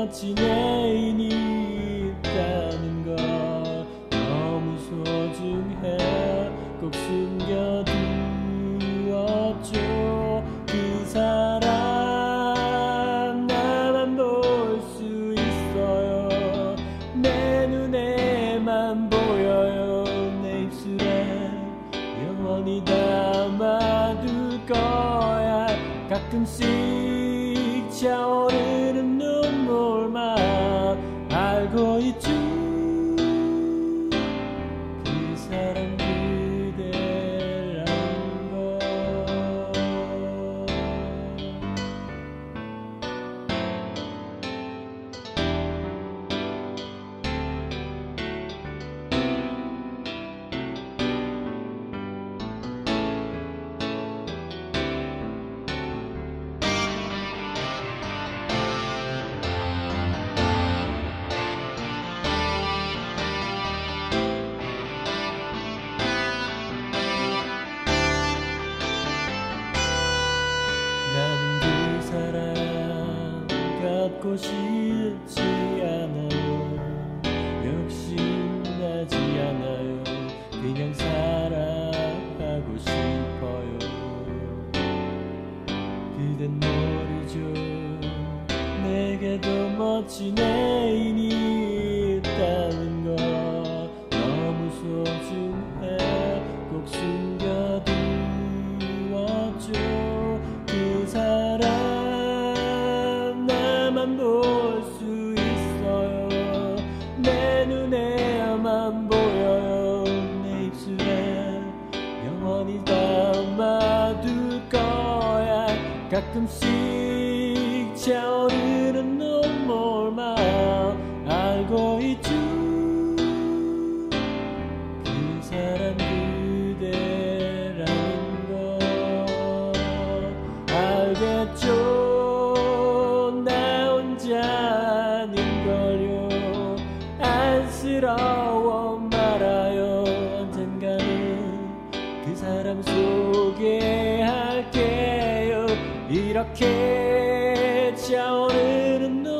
멋진 애인이 있다는 걸 너무 소중해. 꼭 숨겨두었죠. 그 사람 나만 볼 수 있어요. 내 눈에만 보여요. 내 입술에 영원히 담아둘 거야. 가끔씩 차오르는 알고 갖고 싶지 않아요. 욕심나지 않아요. 그냥 사랑하고 싶어요. 그댄 모르죠. 내게도 멋진 애인이 가끔씩 차오르는 눈물만 알고 있죠. 그 사람 그대라는 걸 알겠죠? 나 혼자 아닌걸요. 안쓰러워 이렇게 차오르는